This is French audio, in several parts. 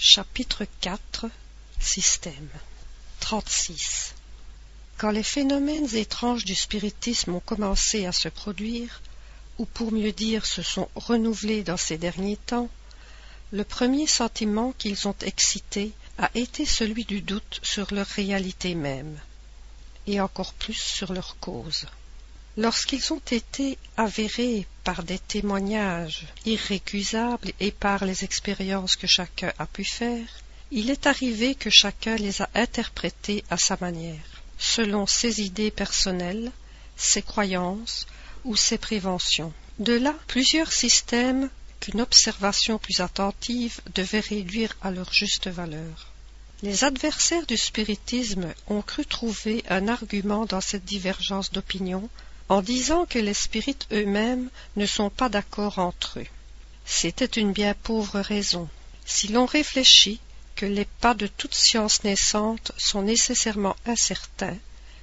Chapitre 4 Système 36 Quand les phénomènes étranges du spiritisme ont commencé à se produire, ou pour mieux dire se sont renouvelés dans ces derniers temps, le premier sentiment qu'ils ont excité a été celui du doute sur leur réalité même, et encore plus sur leur cause. Lorsqu'ils ont été avérés par des témoignages irrécusables et par les expériences que chacun a pu faire, il est arrivé que chacun les a interprétés à sa manière, selon ses idées personnelles, ses croyances ou ses préventions. De là, plusieurs systèmes qu'une observation plus attentive devait réduire à leur juste valeur. Les adversaires du spiritisme ont cru trouver un argument dans cette divergence d'opinion en disant que les spirites eux-mêmes ne sont pas d'accord entre eux. C'était une bien pauvre raison. Si l'on réfléchit que les pas de toute science naissante sont nécessairement incertains,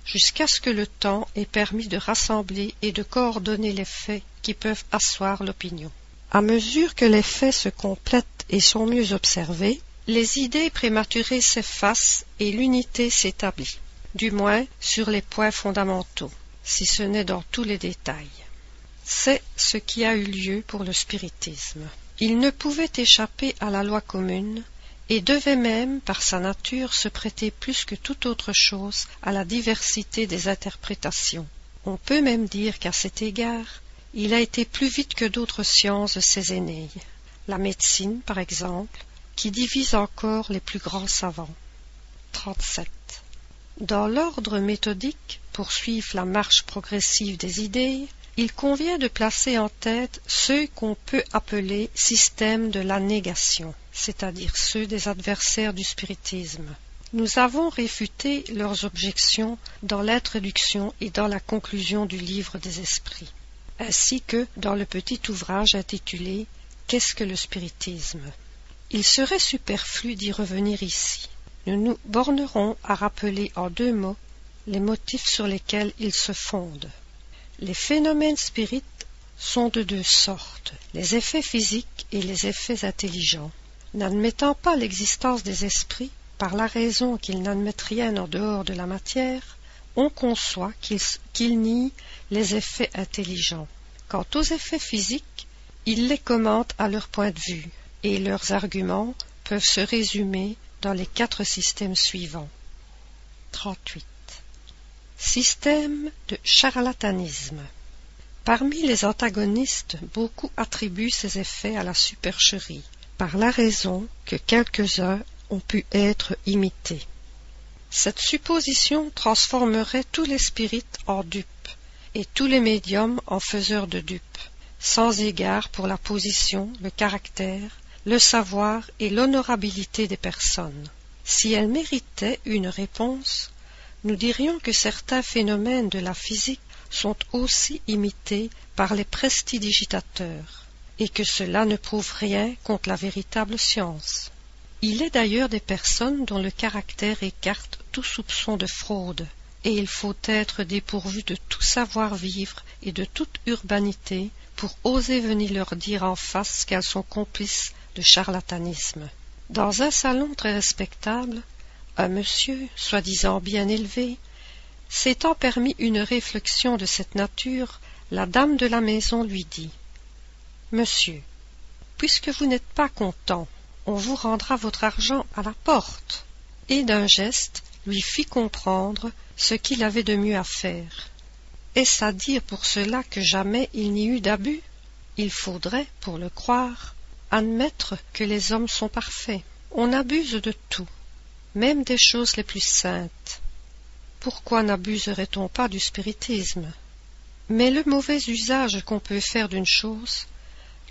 jusqu'à ce que le temps ait permis de rassembler et de coordonner les faits qui peuvent asseoir l'opinion. À mesure que les faits se complètent et sont mieux observés, les idées prématurées s'effacent et l'unité s'établit, du moins sur les points fondamentaux si ce n'est dans tous les détails. C'est ce qui a eu lieu pour le spiritisme. Il ne pouvait échapper à la loi commune, et devait même, par sa nature, se prêter plus que toute autre chose à la diversité des interprétations. On peut même dire qu'à cet égard, il a été plus vite que d'autres sciences ses aînés, la médecine par exemple, qui divise encore les plus grands savants. 37. Dans l'ordre méthodique, pour suivre la marche progressive des idées, il convient de placer en tête ceux qu'on peut appeler systèmes de la négation, c'est-à-dire ceux des adversaires du spiritisme. Nous avons réfuté leurs objections dans l'introduction et dans la conclusion du livre des esprits, ainsi que dans le petit ouvrage intitulé Qu'est-ce que le spiritisme? Il serait superflu d'y revenir ici. Nous nous bornerons à rappeler en deux mots les motifs sur lesquels ils se fondent. Les phénomènes spirites sont de deux sortes, les effets physiques et les effets intelligents. N'admettant pas l'existence des esprits, par la raison qu'ils n'admettent rien en dehors de la matière, on conçoit qu'ils nient les effets intelligents. Quant aux effets physiques, ils les commentent à leur point de vue, et leurs arguments peuvent se résumer dans les quatre systèmes suivants. 38. Système de charlatanisme. Parmi les antagonistes, beaucoup attribuent ces effets à la supercherie, par la raison que quelques-uns ont pu être imités. Cette supposition transformerait tous les spirites en dupes et tous les médiums en faiseurs de dupes, sans égard pour la position, le caractère, le savoir et l'honorabilité des personnes. Si elles méritaient une réponse, nous dirions que certains phénomènes de la physique sont aussi imités par les prestidigitateurs, et que cela ne prouve rien contre la véritable science. Il est d'ailleurs des personnes dont le caractère écarte tout soupçon de fraude, et il faut être dépourvu de tout savoir-vivre et de toute urbanité pour oser venir leur dire en face qu'elles sont complices de charlatanisme. Dans un salon très respectable, un monsieur, soi-disant bien élevé, s'étant permis une réflexion de cette nature, la dame de la maison lui dit Monsieur, puisque vous n'êtes pas content, on vous rendra votre argent à la porte. Et d'un geste lui fit comprendre ce qu'il avait de mieux à faire. Est-ce à dire pour cela que jamais il n'y eut d'abus? Il faudrait, pour le croire, admettre que les hommes sont parfaits. On abuse de tout, même des choses les plus saintes. Pourquoi n'abuserait-on pas du spiritisme? Mais le mauvais usage qu'on peut faire d'une chose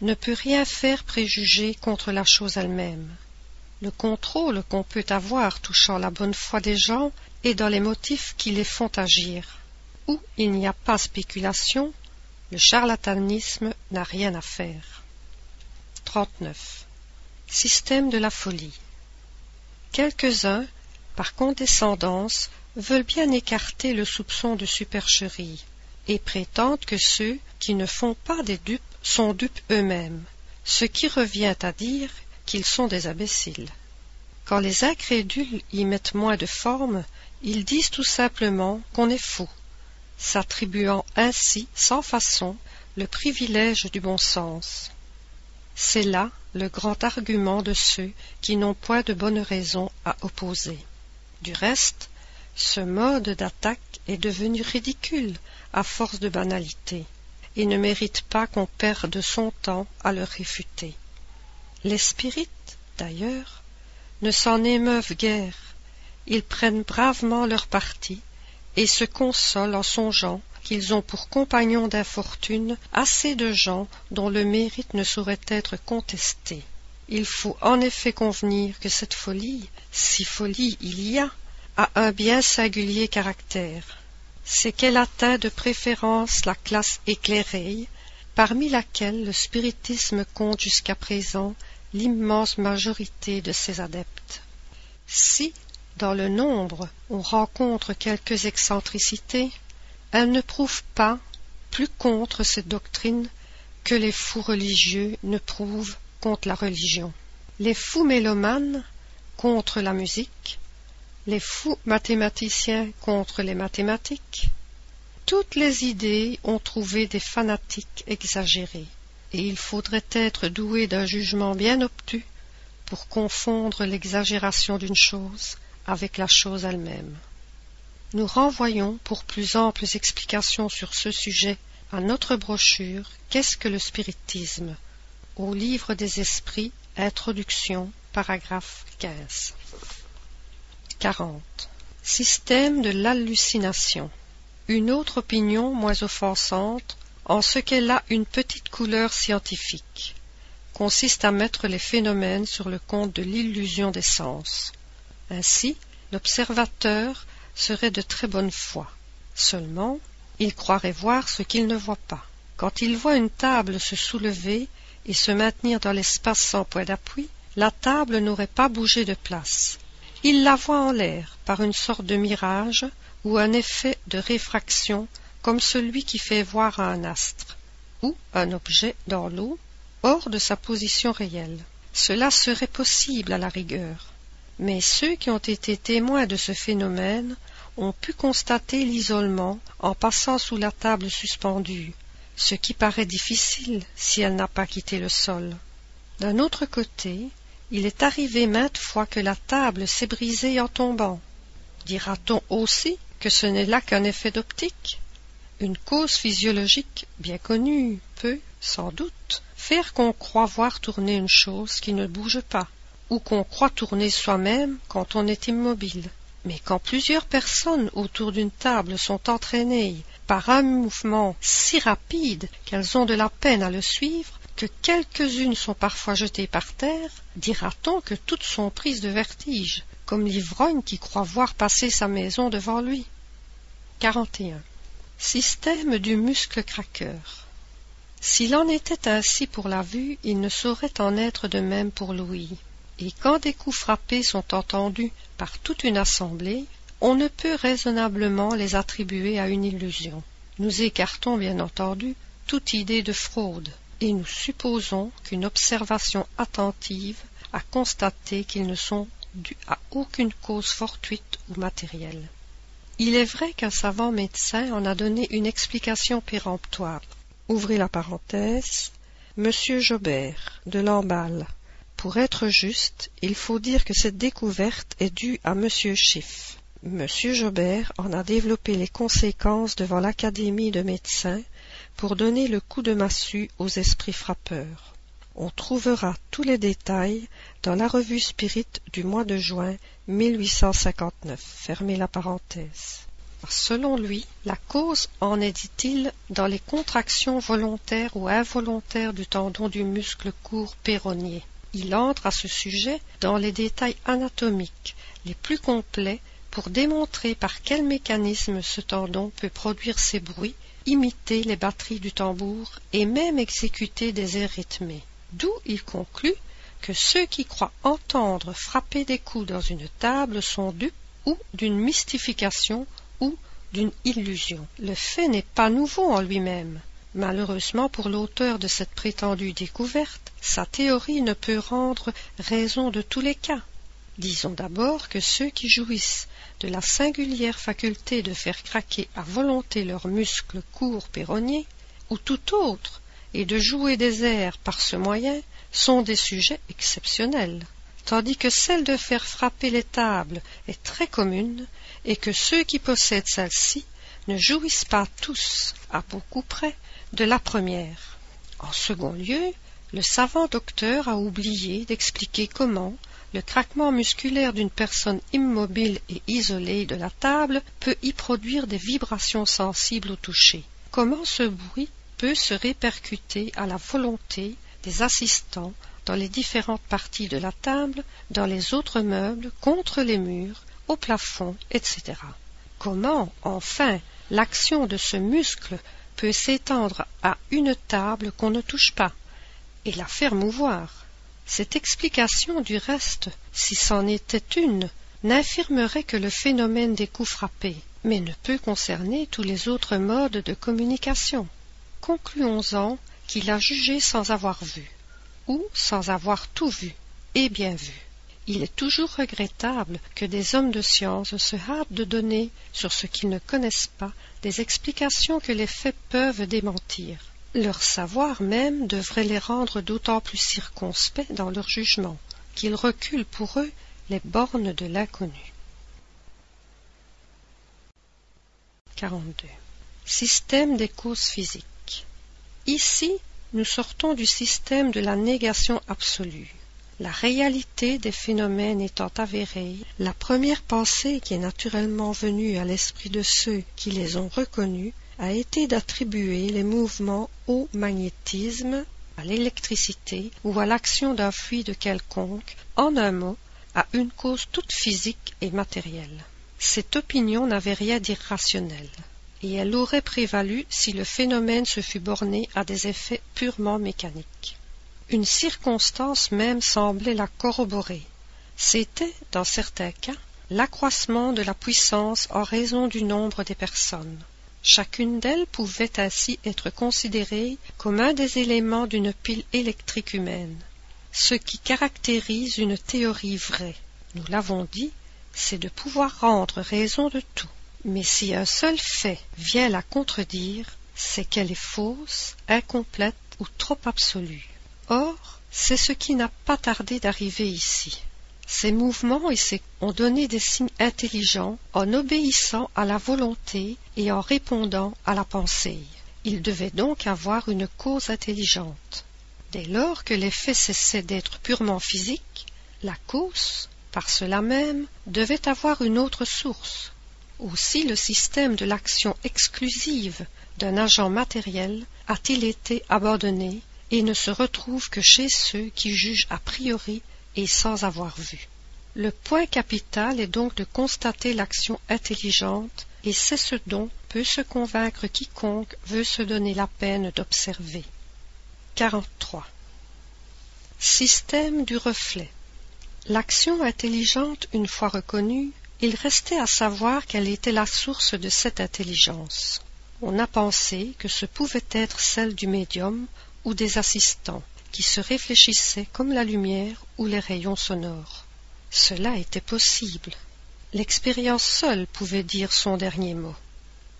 ne peut rien faire préjuger contre la chose elle-même. Le contrôle qu'on peut avoir touchant la bonne foi des gens est dans les motifs qui les font agir. Où il n'y a pas spéculation, le charlatanisme n'a rien à faire. 39. Système de la folie. Quelques-uns, par condescendance, veulent bien écarter le soupçon de supercherie, et prétendent que ceux qui ne font pas des dupes sont dupes eux-mêmes, ce qui revient à dire qu'ils sont des imbéciles. Quand les incrédules y mettent moins de forme, ils disent tout simplement qu'on est fou, s'attribuant ainsi, sans façon, le privilège du bon sens. C'est là le grand argument de ceux qui n'ont point de bonnes raisons à opposer. Du reste, ce mode d'attaque est devenu ridicule à force de banalité, et ne mérite pas qu'on perde son temps à le réfuter. Les spirites, d'ailleurs, ne s'en émeuvent guère, ils prennent bravement leur parti, et se consolent en songeant qu'ils ont pour compagnons d'infortune assez de gens dont le mérite ne saurait être contesté. Il faut en effet convenir que cette folie, si folie il y a, a un bien singulier caractère. C'est qu'elle atteint de préférence la classe éclairée, parmi laquelle le spiritisme compte jusqu'à présent l'immense majorité de ses adeptes. Si, dans le nombre, on rencontre quelques excentricités, elles ne prouvent pas plus contre cette doctrine que les fous religieux ne prouvent contre la religion. Les fous mélomanes contre la musique, les fous mathématiciens contre les mathématiques. Toutes les idées ont trouvé des fanatiques exagérés, et il faudrait être doué d'un jugement bien obtus pour confondre l'exagération d'une chose avec la chose elle-même. Nous renvoyons pour plus amples explications sur ce sujet à notre brochure Qu'est-ce que le spiritisme? au livre des esprits, introduction, paragraphe 15. 40. Système de l'hallucination. Une autre opinion moins offensante, en ce qu'elle a une petite couleur scientifique, consiste à mettre les phénomènes sur le compte de l'illusion des sens. Ainsi, l'observateur serait de très bonne foi. Seulement, il croirait voir ce qu'il ne voit pas. Quand il voit une table se soulever et se maintenir dans l'espace sans point d'appui, la table n'aurait pas bougé de place. Il la voit en l'air par une sorte de mirage ou un effet de réfraction comme celui qui fait voir un astre ou un objet dans l'eau hors de sa position réelle. Cela serait possible à la rigueur. Mais ceux qui ont été témoins de ce phénomène ont pu constater l'isolement en passant sous la table suspendue, ce qui paraît difficile si elle n'a pas quitté le sol. D'un autre côté, il est arrivé maintes fois que la table s'est brisée en tombant. Dira-t-on aussi que ce n'est là qu'un effet d'optique? Une cause physiologique bien connue peut, sans doute, faire qu'on croit voir tourner une chose qui ne bouge pas, ou qu'on croit tourner soi-même quand on est immobile. Mais quand plusieurs personnes autour d'une table sont entraînées par un mouvement si rapide qu'elles ont de la peine à le suivre, que quelques-unes sont parfois jetées par terre, dira-t-on que toutes sont prises de vertige, comme l'ivrogne qui croit voir passer sa maison devant lui. 41. Système du muscle craqueur. S'il en était ainsi pour la vue, il ne saurait en être de même pour l'ouïe et quand des coups frappés sont entendus par toute une assemblée, on ne peut raisonnablement les attribuer à une illusion. Nous écartons bien entendu toute idée de fraude, et nous supposons qu'une observation attentive a constaté qu'ils ne sont dus à aucune cause fortuite ou matérielle. Il est vrai qu'un savant médecin en a donné une explication péremptoire. Ouvrez la parenthèse. Monsieur Jobert, de Lamballe, pour être juste, il faut dire que cette découverte est due à M. Schiff. M. Jobert en a développé les conséquences devant l'Académie de médecins pour donner le coup de massue aux esprits frappeurs. On trouvera tous les détails dans la revue Spirit du mois de juin 1859. Fermez la parenthèse. Selon lui, la cause en est, dit-il, dans les contractions volontaires ou involontaires du tendon du muscle court péronnier il entre à ce sujet dans les détails anatomiques les plus complets pour démontrer par quel mécanisme ce tendon peut produire ces bruits, imiter les batteries du tambour et même exécuter des airs rythmés. D'où il conclut que ceux qui croient entendre frapper des coups dans une table sont dupes ou d'une mystification ou d'une illusion. Le fait n'est pas nouveau en lui-même. Malheureusement pour l'auteur de cette prétendue découverte, sa théorie ne peut rendre raison de tous les cas. Disons d'abord que ceux qui jouissent de la singulière faculté de faire craquer à volonté leurs muscles courts péronniers, ou tout autre, et de jouer des airs par ce moyen, sont des sujets exceptionnels, tandis que celle de faire frapper les tables est très commune, et que ceux qui possèdent celle-ci ne jouissent pas tous, à beaucoup près, de la première. En second lieu, le savant docteur a oublié d'expliquer comment, le craquement musculaire d'une personne immobile et isolée de la table peut y produire des vibrations sensibles au toucher. Comment ce bruit peut se répercuter à la volonté des assistants dans les différentes parties de la table, dans les autres meubles, contre les murs, au plafond, etc. Comment, enfin, l'action de ce muscle peut s'étendre à une table qu'on ne touche pas, et la faire mouvoir cette explication, du reste, si c'en était une, n'infirmerait que le phénomène des coups frappés, mais ne peut concerner tous les autres modes de communication. Concluons-en qu'il a jugé sans avoir vu, ou sans avoir tout vu, et bien vu. Il est toujours regrettable que des hommes de science se hâtent de donner, sur ce qu'ils ne connaissent pas, des explications que les faits peuvent démentir. Leur savoir même devrait les rendre d'autant plus circonspects dans leur jugement, qu'ils reculent pour eux les bornes de l'inconnu. 42. Système des causes physiques. Ici, nous sortons du système de la négation absolue. La réalité des phénomènes étant avérée, la première pensée qui est naturellement venue à l'esprit de ceux qui les ont reconnus a été d'attribuer les mouvements au magnétisme, à l'électricité ou à l'action d'un fluide quelconque, en un mot, à une cause toute physique et matérielle. Cette opinion n'avait rien d'irrationnel, et elle aurait prévalu si le phénomène se fût borné à des effets purement mécaniques. Une circonstance même semblait la corroborer. C'était, dans certains cas, l'accroissement de la puissance en raison du nombre des personnes. Chacune d'elles pouvait ainsi être considérée comme un des éléments d'une pile électrique humaine, ce qui caractérise une théorie vraie. Nous l'avons dit, c'est de pouvoir rendre raison de tout. Mais si un seul fait vient la contredire, c'est qu'elle est fausse, incomplète ou trop absolue. Or, c'est ce qui n'a pas tardé d'arriver ici. Ces mouvements ont donné des signes intelligents en obéissant à la volonté et en répondant à la pensée. Ils devaient donc avoir une cause intelligente. Dès lors que les faits cessaient d'être purement physiques, la cause, par cela même, devait avoir une autre source. Aussi le système de l'action exclusive d'un agent matériel a-t-il été abandonné et ne se retrouve que chez ceux qui jugent a priori et sans avoir vu. Le point capital est donc de constater l'action intelligente, et c'est ce dont peut se convaincre quiconque veut se donner la peine d'observer. 43. Système du reflet. L'action intelligente une fois reconnue, il restait à savoir quelle était la source de cette intelligence. On a pensé que ce pouvait être celle du médium ou des assistants, qui se réfléchissait comme la lumière ou les rayons sonores. Cela était possible. L'expérience seule pouvait dire son dernier mot.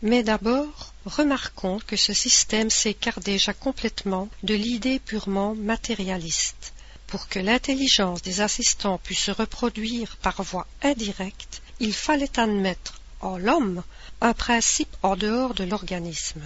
Mais d'abord, remarquons que ce système s'écarte déjà complètement de l'idée purement matérialiste. Pour que l'intelligence des assistants puisse se reproduire par voie indirecte, il fallait admettre en l'homme un principe en dehors de l'organisme.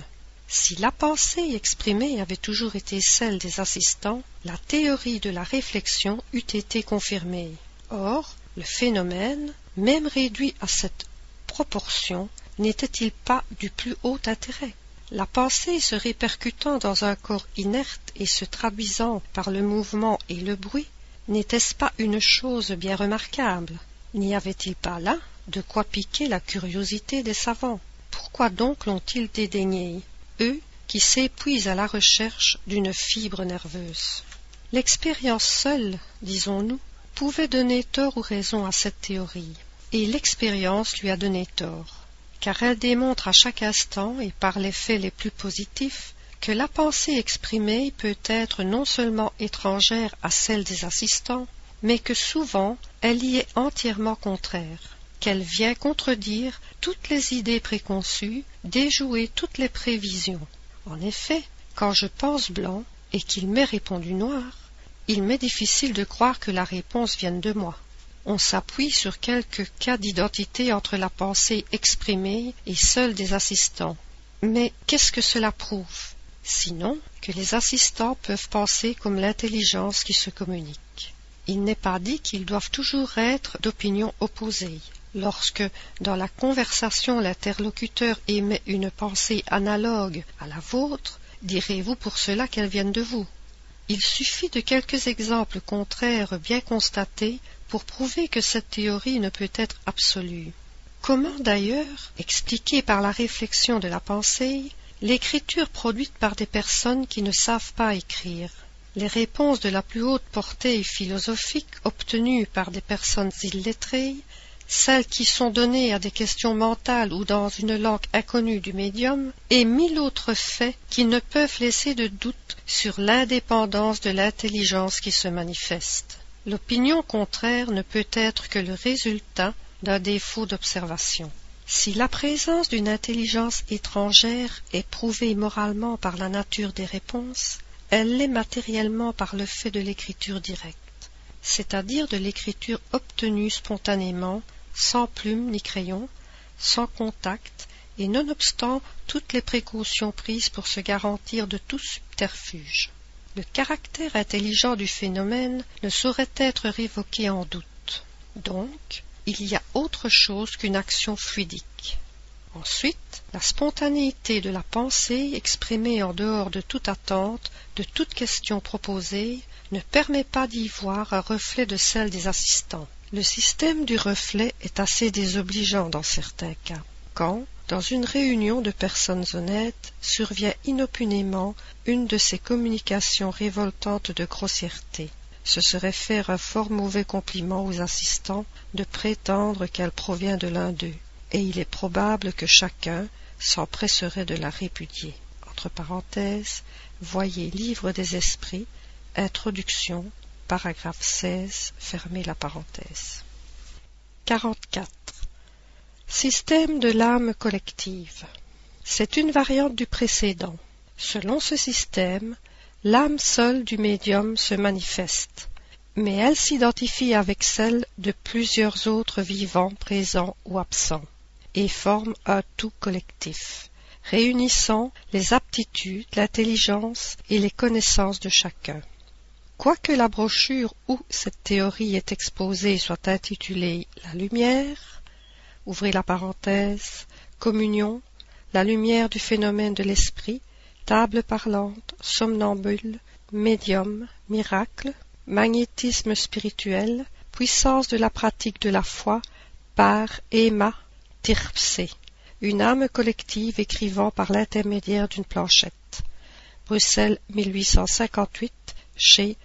Si la pensée exprimée avait toujours été celle des assistants, la théorie de la réflexion eût été confirmée. Or, le phénomène, même réduit à cette proportion, n'était-il pas du plus haut intérêt? La pensée se répercutant dans un corps inerte et se traduisant par le mouvement et le bruit, n'était-ce pas une chose bien remarquable? N'y avait-il pas là de quoi piquer la curiosité des savants? Pourquoi donc l'ont-ils dédaigné eux qui s'épuisent à la recherche d'une fibre nerveuse. L'expérience seule, disons-nous, pouvait donner tort ou raison à cette théorie, et l'expérience lui a donné tort, car elle démontre à chaque instant et par les faits les plus positifs que la pensée exprimée peut être non seulement étrangère à celle des assistants, mais que souvent elle y est entièrement contraire, qu'elle vient contredire toutes les idées préconçues, déjouer toutes les prévisions. En effet, quand je pense blanc et qu'il m'est répondu noir, il m'est difficile de croire que la réponse vienne de moi. On s'appuie sur quelques cas d'identité entre la pensée exprimée et celle des assistants. Mais qu'est-ce que cela prouve? Sinon que les assistants peuvent penser comme l'intelligence qui se communique. Il n'est pas dit qu'ils doivent toujours être d'opinion opposée. Lorsque, dans la conversation, l'interlocuteur émet une pensée analogue à la vôtre, direz-vous pour cela qu'elle vienne de vous Il suffit de quelques exemples contraires bien constatés pour prouver que cette théorie ne peut être absolue. Comment d'ailleurs expliquer par la réflexion de la pensée l'écriture produite par des personnes qui ne savent pas écrire? Les réponses de la plus haute portée philosophique obtenues par des personnes illettrées celles qui sont données à des questions mentales ou dans une langue inconnue du médium, et mille autres faits qui ne peuvent laisser de doute sur l'indépendance de l'intelligence qui se manifeste. L'opinion contraire ne peut être que le résultat d'un défaut d'observation. Si la présence d'une intelligence étrangère est prouvée moralement par la nature des réponses, elle l'est matériellement par le fait de l'écriture directe, c'est-à-dire de l'écriture obtenue spontanément sans plume ni crayon, sans contact, et nonobstant toutes les précautions prises pour se garantir de tout subterfuge. Le caractère intelligent du phénomène ne saurait être révoqué en doute. Donc, il y a autre chose qu'une action fluidique. Ensuite, la spontanéité de la pensée exprimée en dehors de toute attente, de toute question proposée, ne permet pas d'y voir un reflet de celle des assistants. Le système du reflet est assez désobligeant dans certains cas. Quand, dans une réunion de personnes honnêtes, survient inopinément une de ces communications révoltantes de grossièreté. Ce serait faire un fort mauvais compliment aux assistants de prétendre qu'elle provient de l'un d'eux, et il est probable que chacun s'empresserait de la répudier. Entre parenthèses, voyez Livre des Esprits, Introduction, Paragraphe 16, fermez la parenthèse. 44. Système de l'âme collective. C'est une variante du précédent. Selon ce système, l'âme seule du médium se manifeste, mais elle s'identifie avec celle de plusieurs autres vivants présents ou absents, et forme un tout collectif, réunissant les aptitudes, l'intelligence et les connaissances de chacun. Quoique la brochure où cette théorie est exposée soit intitulée La lumière, ouvrez la parenthèse, communion, la lumière du phénomène de l'esprit, table parlante, somnambule, médium, miracle, magnétisme spirituel, puissance de la pratique de la foi, par Emma Tirpsé, une âme collective écrivant par l'intermédiaire d'une planchette. Bruxelles 1858, chez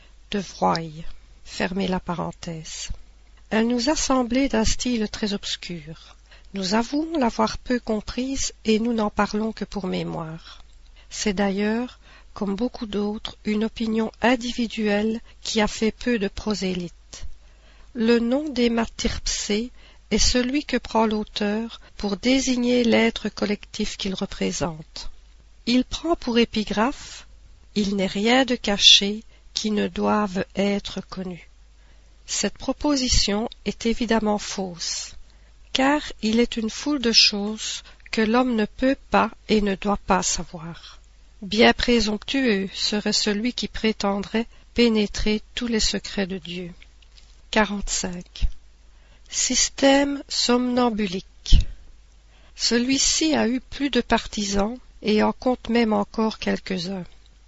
Elle nous a semblé d'un style très obscur. Nous avouons l'avoir peu comprise et nous n'en parlons que pour mémoire. C'est d'ailleurs, comme beaucoup d'autres, une opinion individuelle qui a fait peu de prosélytes. Le nom d'Hématirpsé est celui que prend l'auteur pour désigner l'être collectif qu'il représente. Il prend pour épigraphe Il n'est rien de caché, qui ne doivent être connus. Cette proposition est évidemment fausse, car il est une foule de choses que l'homme ne peut pas et ne doit pas savoir. Bien présomptueux serait celui qui prétendrait pénétrer tous les secrets de Dieu. 45. Système somnambulique. Celui-ci a eu plus de partisans et en compte même encore quelques-uns.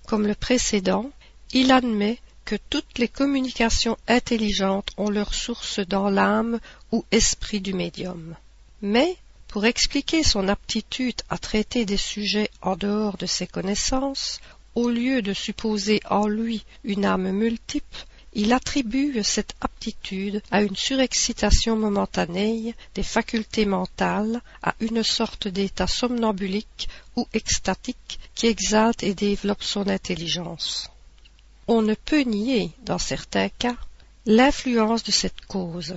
Comme le précédent, il admet que toutes les communications intelligentes ont leur source dans l'âme ou esprit du médium. Mais, pour expliquer son aptitude à traiter des sujets en dehors de ses connaissances, au lieu de supposer en lui une âme multiple, il attribue cette aptitude à une surexcitation momentanée des facultés mentales, à une sorte d'état somnambulique ou extatique qui exalte et développe son intelligence. On ne peut nier, dans certains cas, l'influence de cette cause.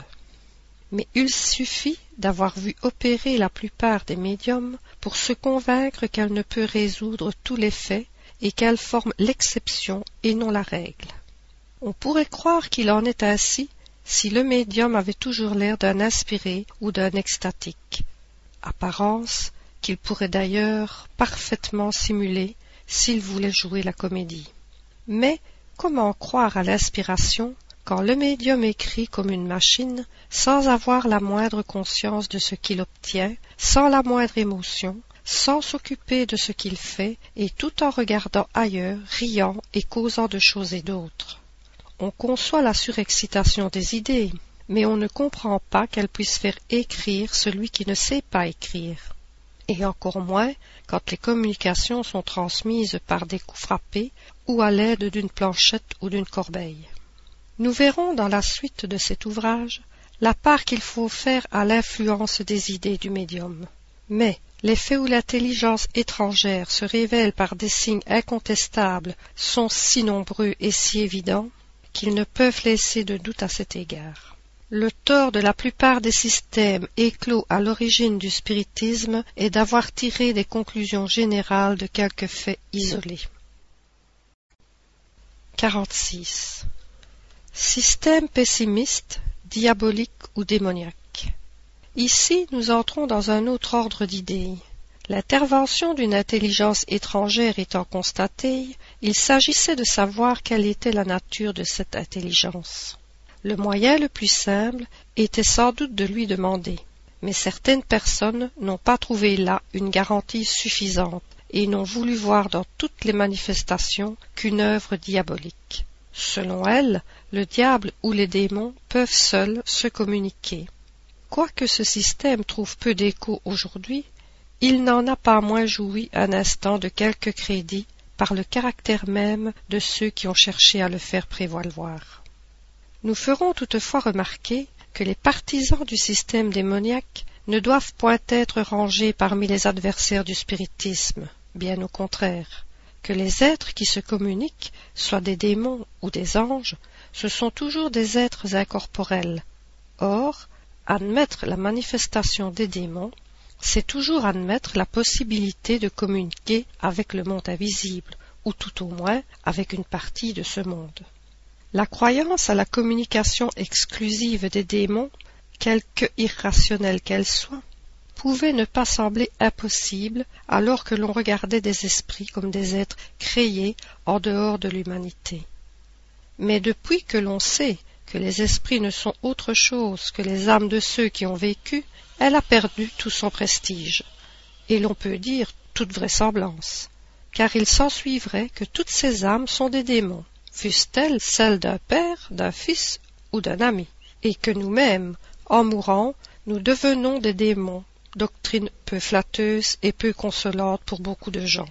Mais il suffit d'avoir vu opérer la plupart des médiums pour se convaincre qu'elle ne peut résoudre tous les faits et qu'elle forme l'exception et non la règle. On pourrait croire qu'il en est ainsi si le médium avait toujours l'air d'un inspiré ou d'un extatique, apparence qu'il pourrait d'ailleurs parfaitement simuler s'il voulait jouer la comédie. Mais comment croire à l'inspiration quand le médium écrit comme une machine, sans avoir la moindre conscience de ce qu'il obtient, sans la moindre émotion, sans s'occuper de ce qu'il fait, et tout en regardant ailleurs, riant et causant de choses et d'autres? On conçoit la surexcitation des idées, mais on ne comprend pas qu'elle puisse faire écrire celui qui ne sait pas écrire. Et encore moins quand les communications sont transmises par des coups frappés ou à l'aide d'une planchette ou d'une corbeille. Nous verrons dans la suite de cet ouvrage la part qu'il faut faire à l'influence des idées du médium. Mais les faits où l'intelligence étrangère se révèle par des signes incontestables sont si nombreux et si évidents qu'ils ne peuvent laisser de doute à cet égard. Le tort de la plupart des systèmes éclos à l'origine du spiritisme est d'avoir tiré des conclusions générales de quelques faits isolés. 46. Système pessimiste, diabolique ou démoniaque. Ici, nous entrons dans un autre ordre d'idées. L'intervention d'une intelligence étrangère étant constatée, il s'agissait de savoir quelle était la nature de cette intelligence. Le moyen le plus simple était sans doute de lui demander, mais certaines personnes n'ont pas trouvé là une garantie suffisante et n'ont voulu voir dans toutes les manifestations qu'une œuvre diabolique. Selon elle, le diable ou les démons peuvent seuls se communiquer. Quoique ce système trouve peu d'écho aujourd'hui, il n'en a pas moins joui un instant de quelque crédit par le caractère même de ceux qui ont cherché à le faire prévaloir. Nous ferons toutefois remarquer que les partisans du système démoniaque ne doivent point être rangés parmi les adversaires du spiritisme, bien au contraire que les êtres qui se communiquent, soient des démons ou des anges, ce sont toujours des êtres incorporels. Or, admettre la manifestation des démons, c'est toujours admettre la possibilité de communiquer avec le monde invisible, ou tout au moins avec une partie de ce monde. La croyance à la communication exclusive des démons, quelque irrationnelle qu'elle soit, pouvait ne pas sembler impossible alors que l'on regardait des esprits comme des êtres créés en dehors de l'humanité. Mais depuis que l'on sait que les esprits ne sont autre chose que les âmes de ceux qui ont vécu, elle a perdu tout son prestige, et l'on peut dire toute vraisemblance, car il s'ensuivrait que toutes ces âmes sont des démons, fussent-elles celles d'un père, d'un fils ou d'un ami, et que nous-mêmes, en mourant, nous devenons des démons, doctrine peu flatteuse et peu consolante pour beaucoup de gens.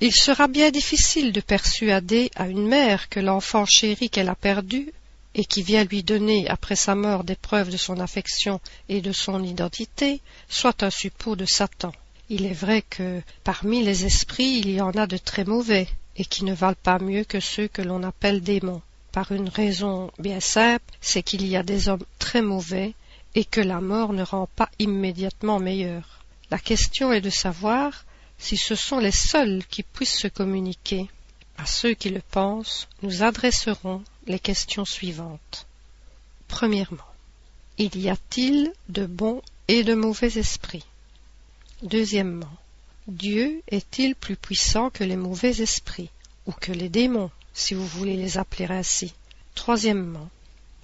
Il sera bien difficile de persuader à une mère que l'enfant chéri qu'elle a perdu et qui vient lui donner après sa mort des preuves de son affection et de son identité soit un suppôt de Satan. Il est vrai que parmi les esprits il y en a de très mauvais et qui ne valent pas mieux que ceux que l'on appelle démons. Par une raison bien simple, c'est qu'il y a des hommes très mauvais et que la mort ne rend pas immédiatement meilleur. La question est de savoir si ce sont les seuls qui puissent se communiquer. À ceux qui le pensent, nous adresserons les questions suivantes. Premièrement, il y a-t-il de bons et de mauvais esprits? Deuxièmement, Dieu est-il plus puissant que les mauvais esprits, ou que les démons, si vous voulez les appeler ainsi? Troisièmement,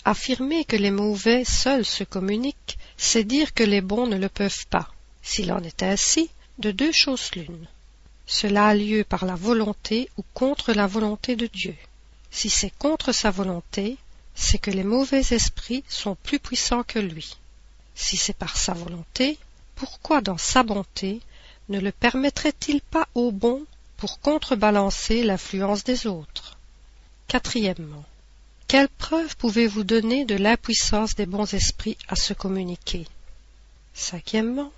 Affirmer que les mauvais seuls se communiquent, c'est dire que les bons ne le peuvent pas. S'il en est ainsi, de deux choses l'une. Cela a lieu par la volonté ou contre la volonté de Dieu. Si c'est contre sa volonté, c'est que les mauvais esprits sont plus puissants que lui. Si c'est par sa volonté, pourquoi dans sa bonté ne le permettrait-il pas aux bons pour contrebalancer l'influence des autres? Quatrièmement, quelle preuve pouvez-vous donner de l'impuissance des bons esprits à se communiquer? Cinquièmement,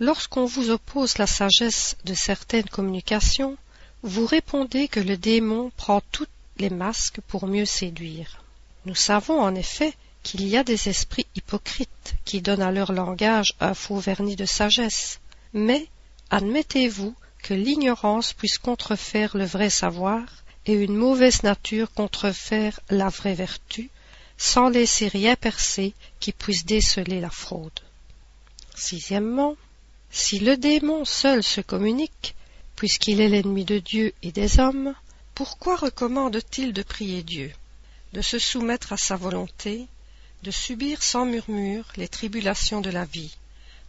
lorsqu'on vous oppose la sagesse de certaines communications, vous répondez que le démon prend tous les masques pour mieux séduire. Nous savons en effet qu'il y a des esprits hypocrites qui donnent à leur langage un faux vernis de sagesse, mais admettez-vous que l'ignorance puisse contrefaire le vrai savoir et une mauvaise nature contrefaire la vraie vertu, sans laisser rien percer qui puisse déceler la fraude. Sixièmement, si le démon seul se communique, puisqu'il est l'ennemi de Dieu et des hommes, pourquoi recommande-t-il de prier Dieu, de se soumettre à sa volonté, de subir sans murmure les tribulations de la vie,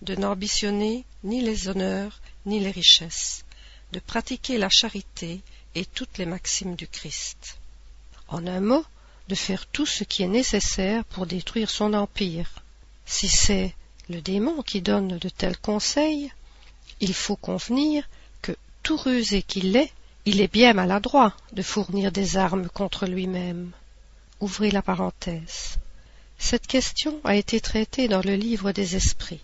de n'ambitionner ni les honneurs ni les richesses, de pratiquer la charité et toutes les maximes du Christ. En un mot, de faire tout ce qui est nécessaire pour détruire son empire. Si c'est le démon qui donne de tels conseils, il faut convenir que, tout rusé qu'il est, il est bien maladroit de fournir des armes contre lui-même. Ouvrez la parenthèse. Cette question a été traitée dans le livre des esprits,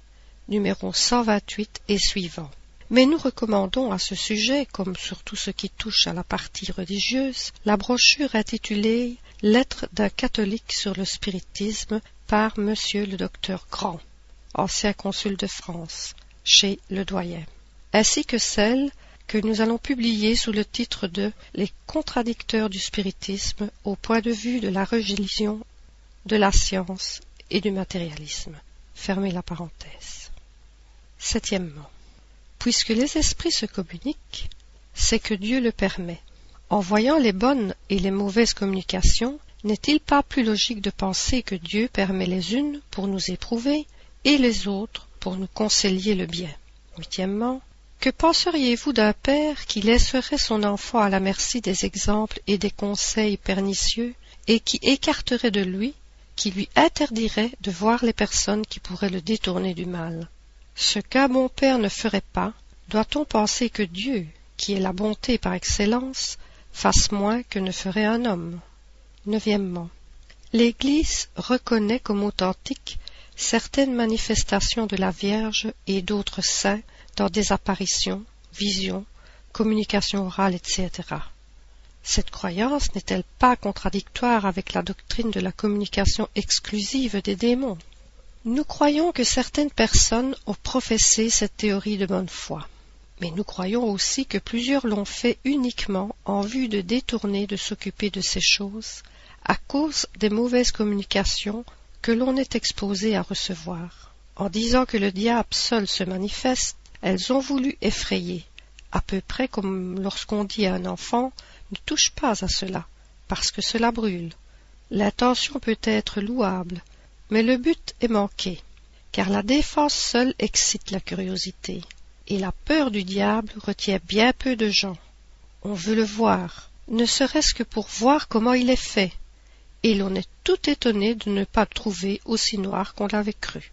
numéro 128 et suivant. Mais nous recommandons à ce sujet, comme sur tout ce qui touche à la partie religieuse, la brochure intitulée Lettre d'un catholique sur le spiritisme par Monsieur le docteur Grand, ancien consul de France, chez Le Doyen, ainsi que celle que nous allons publier sous le titre de Les contradicteurs du spiritisme au point de vue de la religion, de la science et du matérialisme. Fermez la parenthèse. Puisque les esprits se communiquent, c'est que Dieu le permet. En voyant les bonnes et les mauvaises communications, n'est-il pas plus logique de penser que Dieu permet les unes pour nous éprouver et les autres pour nous conseiller le bien? Huitièmement, que penseriez-vous d'un père qui laisserait son enfant à la merci des exemples et des conseils pernicieux et qui écarterait de lui, qui lui interdirait de voir les personnes qui pourraient le détourner du mal? Ce qu'un bon père ne ferait pas, doit-on penser que Dieu, qui est la bonté par excellence, fasse moins que ne ferait un homme? Neuvièmement. L'Église reconnaît comme authentiques certaines manifestations de la Vierge et d'autres saints dans des apparitions, visions, communications orales, etc. Cette croyance n'est-elle pas contradictoire avec la doctrine de la communication exclusive des démons? Nous croyons que certaines personnes ont professé cette théorie de bonne foi, mais nous croyons aussi que plusieurs l'ont fait uniquement en vue de détourner de s'occuper de ces choses à cause des mauvaises communications que l'on est exposé à recevoir. En disant que le diable seul se manifeste, elles ont voulu effrayer, à peu près comme lorsqu'on dit à un enfant ne touche pas à cela, parce que cela brûle. L'intention peut être louable, mais le but est manqué, car la défense seule excite la curiosité, et la peur du diable retient bien peu de gens. On veut le voir, ne serait-ce que pour voir comment il est fait, et l'on est tout étonné de ne pas le trouver aussi noir qu'on l'avait cru.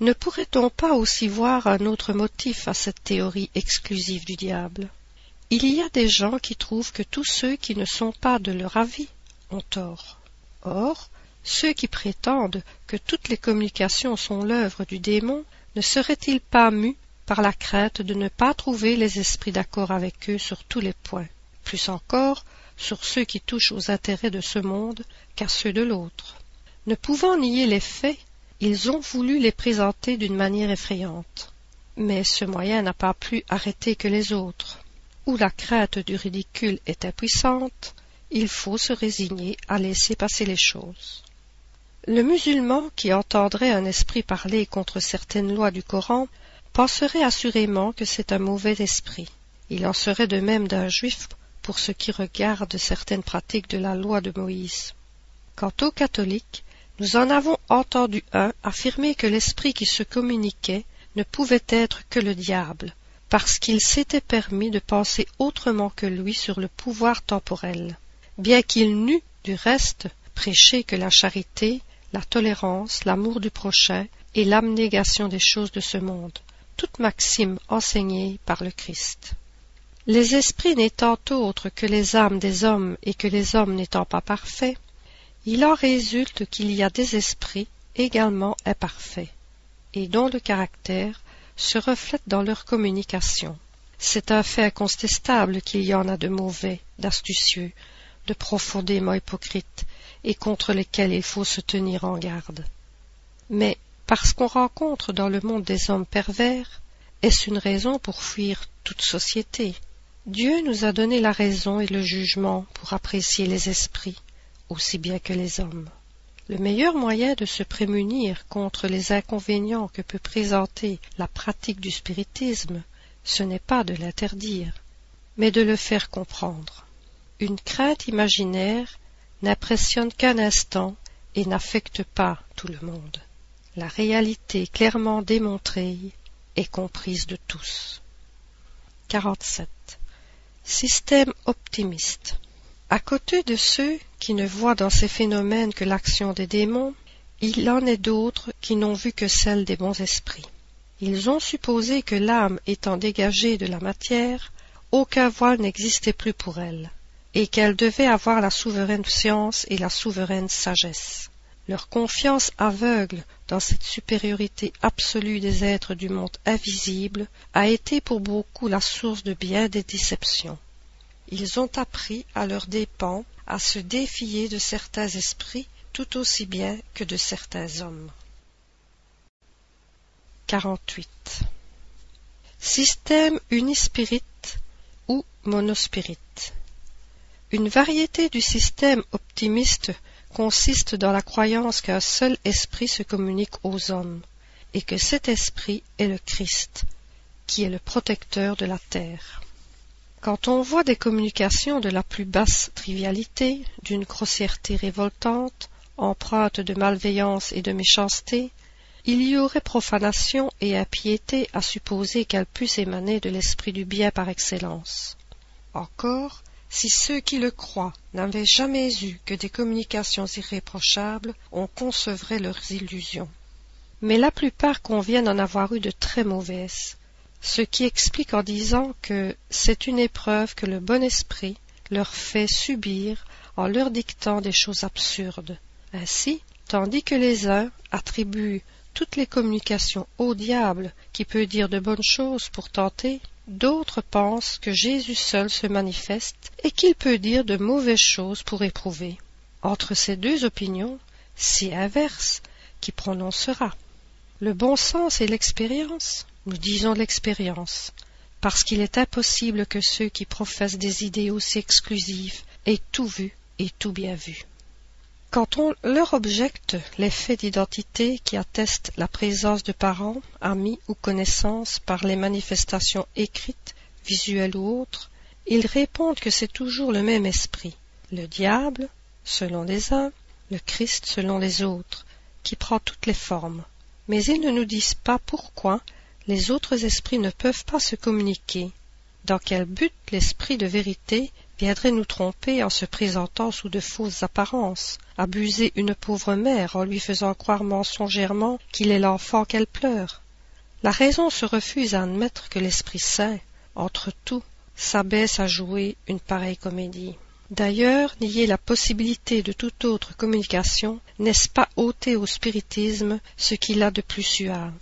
Ne pourrait-on pas aussi voir un autre motif à cette théorie exclusive du diable? Il y a des gens qui trouvent que tous ceux qui ne sont pas de leur avis ont tort. Or, ceux qui prétendent que toutes les communications sont l'œuvre du démon ne seraient-ils pas mus par la crainte de ne pas trouver les esprits d'accord avec eux sur tous les points, plus encore sur ceux qui touchent aux intérêts de ce monde qu'à ceux de l'autre? Ne pouvant nier les faits, ils ont voulu les présenter d'une manière effrayante. Mais ce moyen n'a pas plus arrêté que les autres. Où la crainte du ridicule est impuissante, il faut se résigner à laisser passer les choses. Le musulman qui entendrait un esprit parler contre certaines lois du Coran penserait assurément que c'est un mauvais esprit. Il en serait de même d'un juif pour ce qui regarde certaines pratiques de la loi de Moïse. Quant aux catholiques, nous en avons entendu un affirmer que l'esprit qui se communiquait ne pouvait être que le diable, parce qu'il s'était permis de penser autrement que lui sur le pouvoir temporel, bien qu'il n'eût, du reste, prêché que la charité, la tolérance, l'amour du prochain et l'abnégation des choses de ce monde, toute maxime enseignée par le Christ. Les esprits n'étant autres que les âmes des hommes et que les hommes n'étant pas parfaits, il en résulte qu'il y a des esprits également imparfaits, et dont le caractère se reflète dans leur communication. C'est un fait incontestable qu'il y en a de mauvais, d'astucieux, de profondément hypocrites, et contre lesquels il faut se tenir en garde. Mais parce qu'on rencontre dans le monde des hommes pervers, est-ce une raison pour fuir toute société? Dieu nous a donné la raison et le jugement pour apprécier les esprits, aussi bien que les hommes. Le meilleur moyen de se prémunir contre les inconvénients que peut présenter la pratique du spiritisme, ce n'est pas de l'interdire, mais de le faire comprendre. Une crainte imaginaire n'impressionne qu'un instant et n'affecte pas tout le monde. La réalité clairement démontrée est comprise de tous. 47. Système optimiste. À côté de ceux qui ne voient dans ces phénomènes que l'action des démons, il en est d'autres qui n'ont vu que celle des bons esprits. Ils ont supposé que l'âme étant dégagée de la matière, aucun voile n'existait plus pour elle et qu'elle devait avoir la souveraine science et la souveraine sagesse. Leur confiance aveugle dans cette supériorité absolue des êtres du monde invisible a été pour beaucoup la source de bien des déceptions. Ils ont appris à leurs dépens à se défier de certains esprits tout aussi bien que de certains hommes. 48. Système unispirit ou monospirit. Une variété du système optimiste consiste dans la croyance qu'un seul esprit se communique aux hommes, et que cet esprit est le Christ, qui est le protecteur de la terre. Quand on voit des communications de la plus basse trivialité, d'une grossièreté révoltante, empreintes de malveillance et de méchanceté, il y aurait profanation et impiété à supposer qu'elles puissent émaner de l'esprit du bien par excellence. Encore, si ceux qui le croient n'avaient jamais eu que des communications irréprochables, on concevrait leurs illusions. Mais la plupart conviennent en avoir eu de très mauvaises, ce qui explique en disant que c'est une épreuve que le bon esprit leur fait subir en leur dictant des choses absurdes. Ainsi, tandis que les uns attribuent toutes les communications au diable qui peut dire de bonnes choses pour tenter, D'autres pensent que Jésus seul se manifeste et qu'il peut dire de mauvaises choses pour éprouver. Entre ces deux opinions, si inverse, qui prononcera Le bon sens et l'expérience Nous disons l'expérience, parce qu'il est impossible que ceux qui professent des idées aussi exclusives aient tout vu et tout bien vu. Quand on leur objecte les faits d'identité qui attestent la présence de parents, amis ou connaissances par les manifestations écrites, visuelles ou autres, ils répondent que c'est toujours le même esprit, le diable, selon les uns, le Christ selon les autres, qui prend toutes les formes. Mais ils ne nous disent pas pourquoi les autres esprits ne peuvent pas se communiquer, dans quel but l'esprit de vérité viendrait nous tromper en se présentant sous de fausses apparences, abuser une pauvre mère en lui faisant croire mensongèrement qu'il est l'enfant qu'elle pleure. La raison se refuse à admettre que l'Esprit Saint, entre tout, s'abaisse à jouer une pareille comédie. D'ailleurs, nier la possibilité de toute autre communication, n'est-ce pas ôter au spiritisme ce qu'il a de plus suave,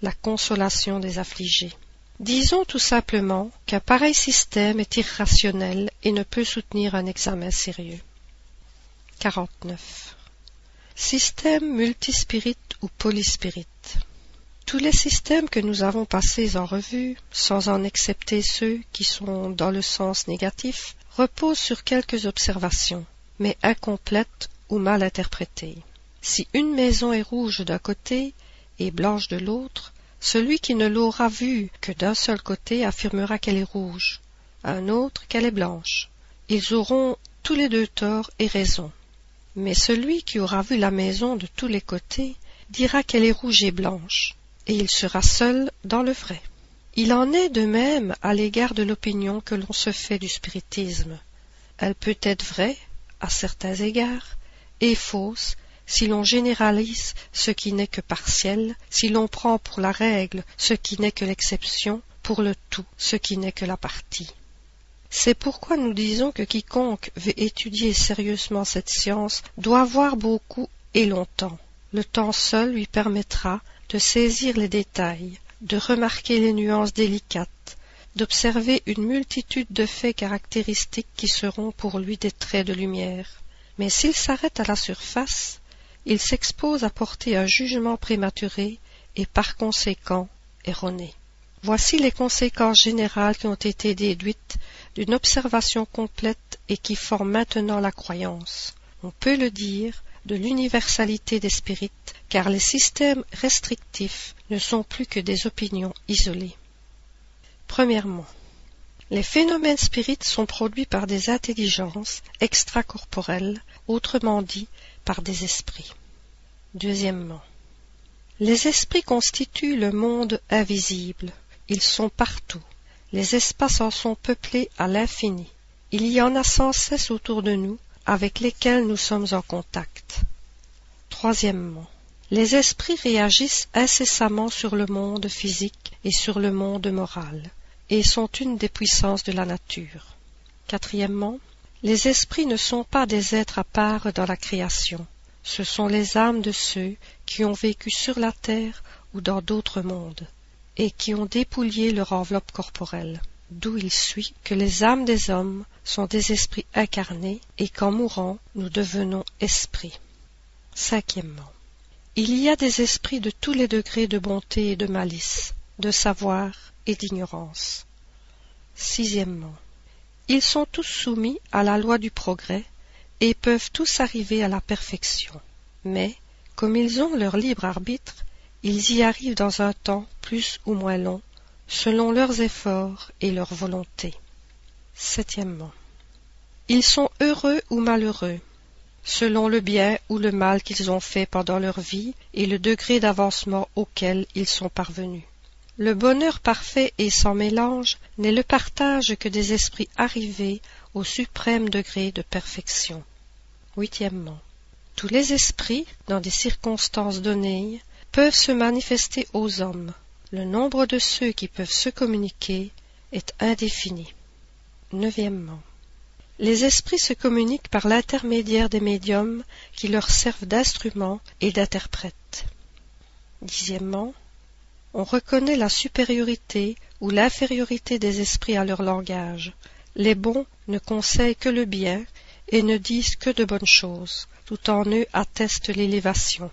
la consolation des affligés? Disons tout simplement qu'un pareil système est irrationnel et ne peut soutenir un examen sérieux. 49. Système multispirit ou polyspirit. Tous les systèmes que nous avons passés en revue, sans en excepter ceux qui sont dans le sens négatif, reposent sur quelques observations, mais incomplètes ou mal interprétées. Si une maison est rouge d'un côté et blanche de l'autre, celui qui ne l'aura vue que d'un seul côté affirmera qu'elle est rouge, un autre qu'elle est blanche. Ils auront tous les deux tort et raison. Mais celui qui aura vu la maison de tous les côtés dira qu'elle est rouge et blanche, et il sera seul dans le vrai. Il en est de même à l'égard de l'opinion que l'on se fait du spiritisme. Elle peut être vraie, à certains égards, et fausse si l'on généralise ce qui n'est que partiel, si l'on prend pour la règle ce qui n'est que l'exception, pour le tout ce qui n'est que la partie. C'est pourquoi nous disons que quiconque veut étudier sérieusement cette science doit voir beaucoup et longtemps. Le temps seul lui permettra de saisir les détails, de remarquer les nuances délicates, d'observer une multitude de faits caractéristiques qui seront pour lui des traits de lumière mais s'il s'arrête à la surface, il s'expose à porter un jugement prématuré et par conséquent erroné. Voici les conséquences générales qui ont été déduites d'une observation complète et qui forment maintenant la croyance. On peut le dire de l'universalité des spirites, car les systèmes restrictifs ne sont plus que des opinions isolées. Premièrement, les phénomènes spirites sont produits par des intelligences extracorporelles, autrement dit par des esprits. Deuxièmement, les esprits constituent le monde invisible. Ils sont partout. Les espaces en sont peuplés à l'infini. Il y en a sans cesse autour de nous, avec lesquels nous sommes en contact. Troisièmement, les esprits réagissent incessamment sur le monde physique et sur le monde moral, et sont une des puissances de la nature. Quatrièmement, les esprits ne sont pas des êtres à part dans la création, ce sont les âmes de ceux qui ont vécu sur la terre ou dans d'autres mondes, et qui ont dépouillé leur enveloppe corporelle d'où il suit que les âmes des hommes sont des esprits incarnés et qu'en mourant nous devenons esprits. Cinquièmement. Il y a des esprits de tous les degrés de bonté et de malice, de savoir et d'ignorance. Sixièmement. Ils sont tous soumis à la loi du progrès et peuvent tous arriver à la perfection. Mais, comme ils ont leur libre arbitre, ils y arrivent dans un temps plus ou moins long selon leurs efforts et leur volonté. Septièmement. Ils sont heureux ou malheureux, selon le bien ou le mal qu'ils ont fait pendant leur vie et le degré d'avancement auquel ils sont parvenus. Le bonheur parfait et sans mélange n'est le partage que des esprits arrivés au suprême degré de perfection. Huitièmement. Tous les esprits, dans des circonstances données, peuvent se manifester aux hommes, le nombre de ceux qui peuvent se communiquer est indéfini. Neuvièmement. Les esprits se communiquent par l'intermédiaire des médiums qui leur servent d'instruments et d'interprètes. On reconnaît la supériorité ou l'infériorité des esprits à leur langage. Les bons ne conseillent que le bien et ne disent que de bonnes choses, tout en eux attestent l'élévation.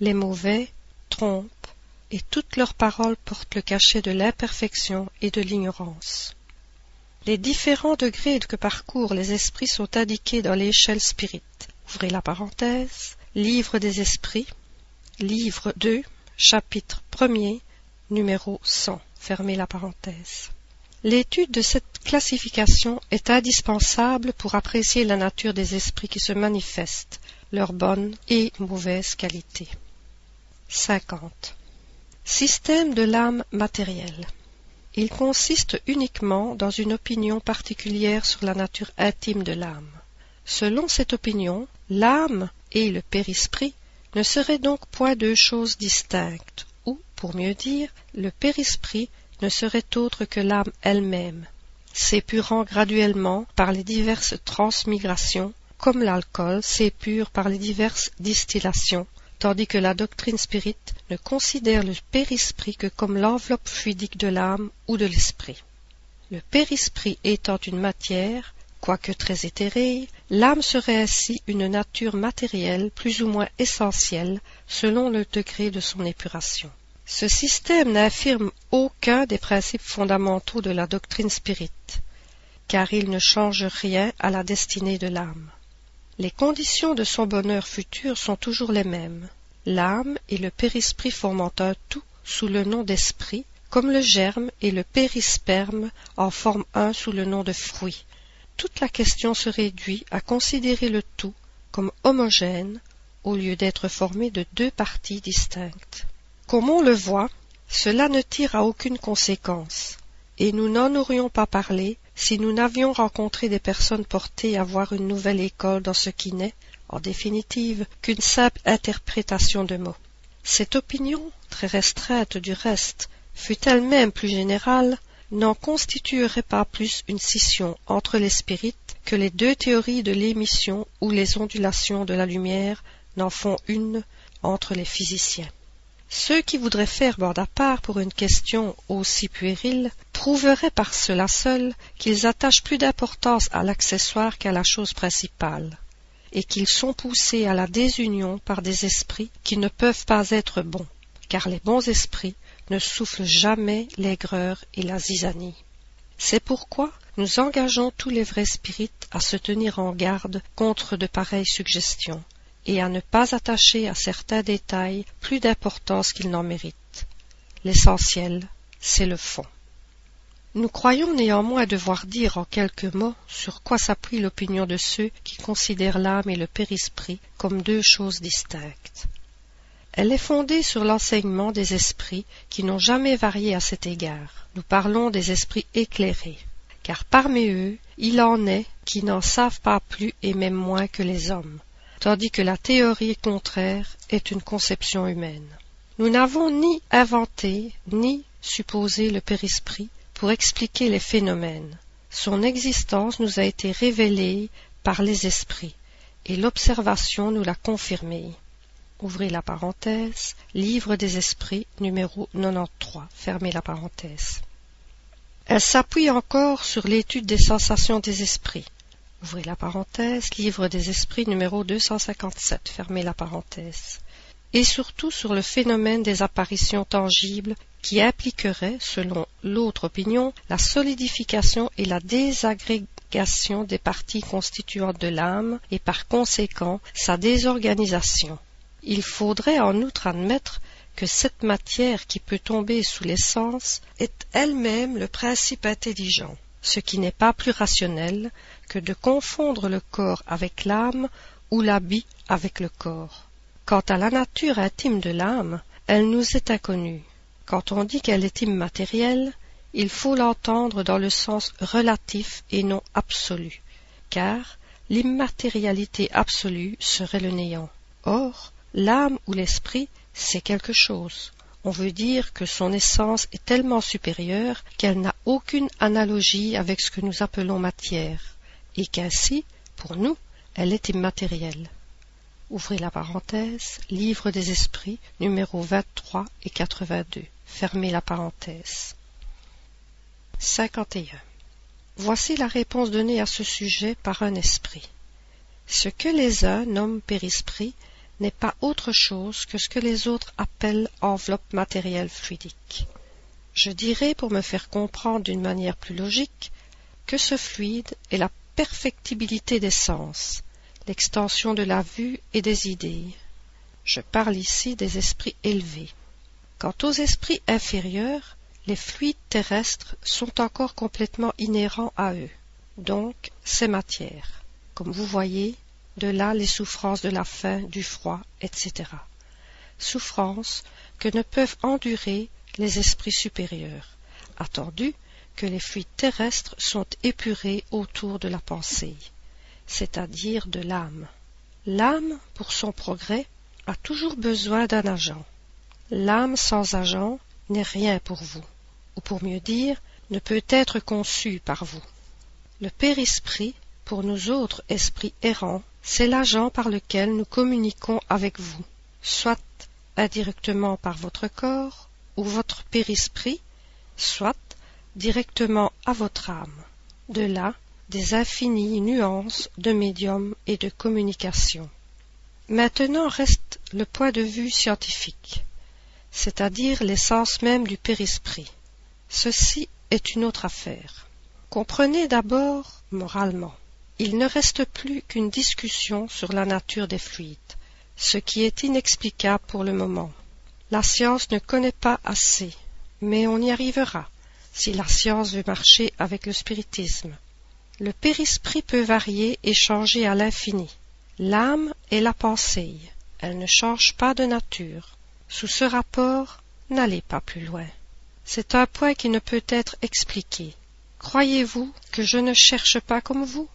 Les mauvais trompent, et toutes leurs paroles portent le cachet de l'imperfection et de l'ignorance. Les différents degrés que parcourent les esprits sont indiqués dans l'échelle spirit. Ouvrez la parenthèse. Livre des esprits. Livre 2, chapitre 1er, numéro 100. Fermez la parenthèse. L'étude de cette classification est indispensable pour apprécier la nature des esprits qui se manifestent, leurs bonnes et mauvaises qualités. 50. Système de l'âme matérielle. Il consiste uniquement dans une opinion particulière sur la nature intime de l'âme. Selon cette opinion, l'âme et le périsprit ne seraient donc point deux choses distinctes, pour mieux dire, le périsprit ne serait autre que l'âme elle-même, s'épurant graduellement par les diverses transmigrations, comme l'alcool s'épure par les diverses distillations, tandis que la doctrine spirite ne considère le périsprit que comme l'enveloppe fluidique de l'âme ou de l'esprit. Le périsprit étant une matière, quoique très éthérée, l'âme serait ainsi une nature matérielle plus ou moins essentielle selon le degré de son épuration. Ce système n'affirme aucun des principes fondamentaux de la doctrine spirite, car il ne change rien à la destinée de l'âme. Les conditions de son bonheur futur sont toujours les mêmes. L'âme et le périsprit formant un tout sous le nom d'esprit, comme le germe et le périsperme en forment un sous le nom de fruit. Toute la question se réduit à considérer le tout comme homogène au lieu d'être formé de deux parties distinctes. Comme on le voit, cela ne tire à aucune conséquence, et nous n'en aurions pas parlé si nous n'avions rencontré des personnes portées à voir une nouvelle école dans ce qui n'est, en définitive, qu'une simple interprétation de mots. Cette opinion, très restreinte du reste, fût elle-même plus générale, n'en constituerait pas plus une scission entre les spirites que les deux théories de l'émission ou les ondulations de la lumière n'en font une entre les physiciens. Ceux qui voudraient faire bord à part pour une question aussi puérile prouveraient par cela seul qu'ils attachent plus d'importance à l'accessoire qu'à la chose principale. et qu'ils sont poussés à la désunion par des esprits qui ne peuvent pas être bons, car les bons esprits ne soufflent jamais l'aigreur et la zizanie. C'est pourquoi nous engageons tous les vrais spirites à se tenir en garde contre de pareilles suggestions, et à ne pas attacher à certains détails plus d'importance qu'ils n'en méritent. L'essentiel, c'est le fond. Nous croyons néanmoins devoir dire en quelques mots sur quoi s'appuie l'opinion de ceux qui considèrent l'âme et le périsprit comme deux choses distinctes. Elle est fondée sur l'enseignement des esprits qui n'ont jamais varié à cet égard. Nous parlons des esprits éclairés, car parmi eux il en est qui n'en savent pas plus et même moins que les hommes, tandis que la théorie contraire est une conception humaine. Nous n'avons ni inventé ni supposé le périsprit pour expliquer les phénomènes. Son existence nous a été révélée par les esprits, et l'observation nous l'a confirmée. Ouvrez la parenthèse, Livre des esprits, numéro 93, fermez la parenthèse. Elle s'appuie encore sur l'étude des sensations des esprits. Ouvrez la parenthèse, Livre des esprits, numéro 257, fermez la parenthèse et surtout sur le phénomène des apparitions tangibles qui impliquerait, selon l'autre opinion, la solidification et la désagrégation des parties constituantes de l'âme et par conséquent sa désorganisation. Il faudrait en outre admettre que cette matière qui peut tomber sous l'essence est elle-même le principe intelligent, ce qui n'est pas plus rationnel que de confondre le corps avec l'âme ou l'habit avec le corps. Quant à la nature intime de l'âme, elle nous est inconnue. Quand on dit qu'elle est immatérielle, il faut l'entendre dans le sens relatif et non absolu, car l'immatérialité absolue serait le néant. Or, l'âme ou l'esprit, c'est quelque chose. On veut dire que son essence est tellement supérieure qu'elle n'a aucune analogie avec ce que nous appelons matière, et qu'ainsi, pour nous, elle est immatérielle. Ouvrez la parenthèse, Livre des Esprits, numéro 23 et 82. Fermez la parenthèse. 51. Voici la réponse donnée à ce sujet par un esprit. Ce que les uns nomment périsprit n'est pas autre chose que ce que les autres appellent enveloppe matérielle fluidique. Je dirais, pour me faire comprendre d'une manière plus logique, que ce fluide est la perfectibilité des sens, l'extension de la vue et des idées. Je parle ici des esprits élevés. Quant aux esprits inférieurs, les fluides terrestres sont encore complètement inhérents à eux, donc c'est matière. Comme vous voyez, de là les souffrances de la faim, du froid, etc. Souffrances que ne peuvent endurer les esprits supérieurs, attendu que les fluides terrestres sont épurés autour de la pensée c'est-à-dire de l'âme. L'âme, pour son progrès, a toujours besoin d'un agent. L'âme sans agent n'est rien pour vous, ou pour mieux dire, ne peut être conçue par vous. Le Père-Esprit, pour nous autres esprits errants, c'est l'agent par lequel nous communiquons avec vous, soit indirectement par votre corps ou votre Père-Esprit, soit directement à votre âme. De là, des infinies nuances de médium et de communication. Maintenant reste le point de vue scientifique, c'est-à-dire l'essence même du périsprit. Ceci est une autre affaire. Comprenez d'abord moralement. Il ne reste plus qu'une discussion sur la nature des fluides, ce qui est inexplicable pour le moment. La science ne connaît pas assez, mais on y arrivera si la science veut marcher avec le spiritisme. Le périsprit peut varier et changer à l'infini. L'âme est la pensée. Elle ne change pas de nature. Sous ce rapport, n'allez pas plus loin. C'est un point qui ne peut être expliqué. Croyez-vous que je ne cherche pas comme vous?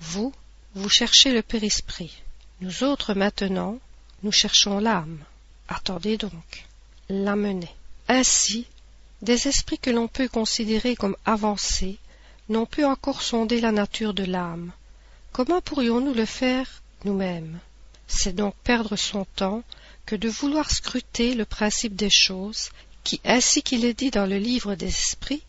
Vous, vous cherchez le périsprit. Nous autres maintenant, nous cherchons l'âme. Attendez donc. L'amener. Ainsi, des esprits que l'on peut considérer comme avancés n'ont pu encore sonder la nature de l'âme. Comment pourrions-nous le faire nous-mêmes? C'est donc perdre son temps que de vouloir scruter le principe des choses, qui, ainsi qu'il est dit dans le livre des esprits,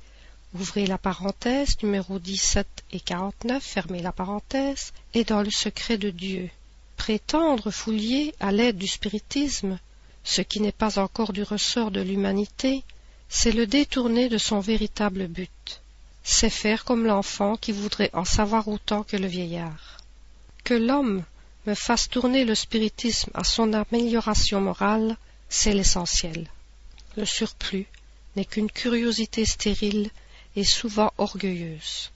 ouvrez la parenthèse, numéro 17 et 49, fermez la parenthèse, et dans le secret de Dieu. Prétendre fouiller à l'aide du spiritisme, ce qui n'est pas encore du ressort de l'humanité, c'est le détourner de son véritable but. C'est faire comme l'enfant qui voudrait en savoir autant que le vieillard. Que l'homme me fasse tourner le spiritisme à son amélioration morale, c'est l'essentiel. Le surplus n'est qu'une curiosité stérile souvent orgueilleuse,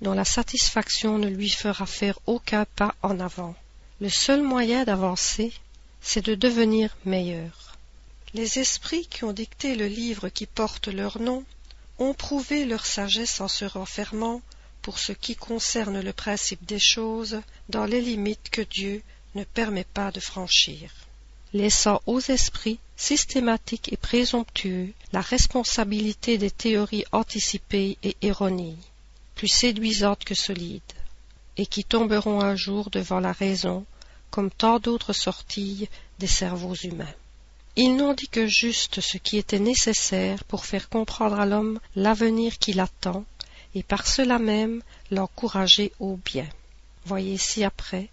dont la satisfaction ne lui fera faire aucun pas en avant. Le seul moyen d'avancer, c'est de devenir meilleur. Les esprits qui ont dicté le livre qui porte leur nom ont prouvé leur sagesse en se renfermant, pour ce qui concerne le principe des choses, dans les limites que Dieu ne permet pas de franchir laissant aux esprits systématiques et présomptueux la responsabilité des théories anticipées et erronées, plus séduisantes que solides, et qui tomberont un jour devant la raison, comme tant d'autres sortilles des cerveaux humains. Ils n'ont dit que juste ce qui était nécessaire pour faire comprendre à l'homme l'avenir qui l'attend, et par cela même l'encourager au bien. Voyez ci-après,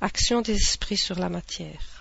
action des esprits sur la matière.